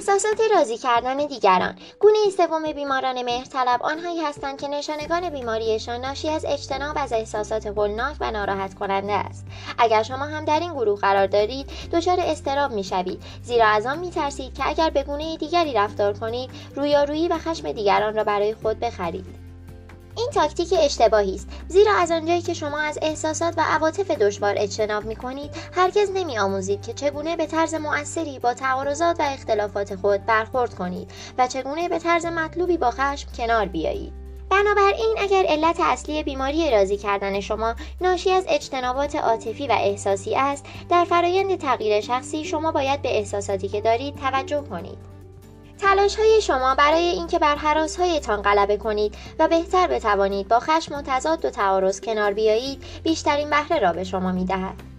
احساسات راضی کردن دیگران. گونه سوم بیماران مهرطلب آنهایی هستند که نشانگان بیماریشان ناشی از اجتناب از احساسات هولناک و ناراحت کننده است. اگر شما هم در این گروه قرار دارید دچار استراب می‌شوید. زیرا از آن میترسید که اگر به گونه دیگری رفتار کنید رویارویی و خشم دیگران را برای خود بخرید. این تاکتیک اشتباهی است. زیرا از آنجایی که شما از احساسات و عواطف دشوار اجتناب می کنید هرگز نمی آموزید که چگونه به طرز مؤثری با تعارضات و اختلافات خود برخورد کنید و چگونه به طرز مطلوبی با خشم کنار بیایید. بنابراین اگر علت اصلی بیماری راضی کردن شما ناشی از اجتنابات عاطفی و احساسی است در فرایند تغییر شخصی شما باید به احساساتی که دارید توجه کنید. تلاش های شما برای اینکه بر حراس هایتان غلبه کنید و بهتر بتوانید با خشم و تضاد و تعارض کنار بیایید بیشترین بهره را به شما می دهد.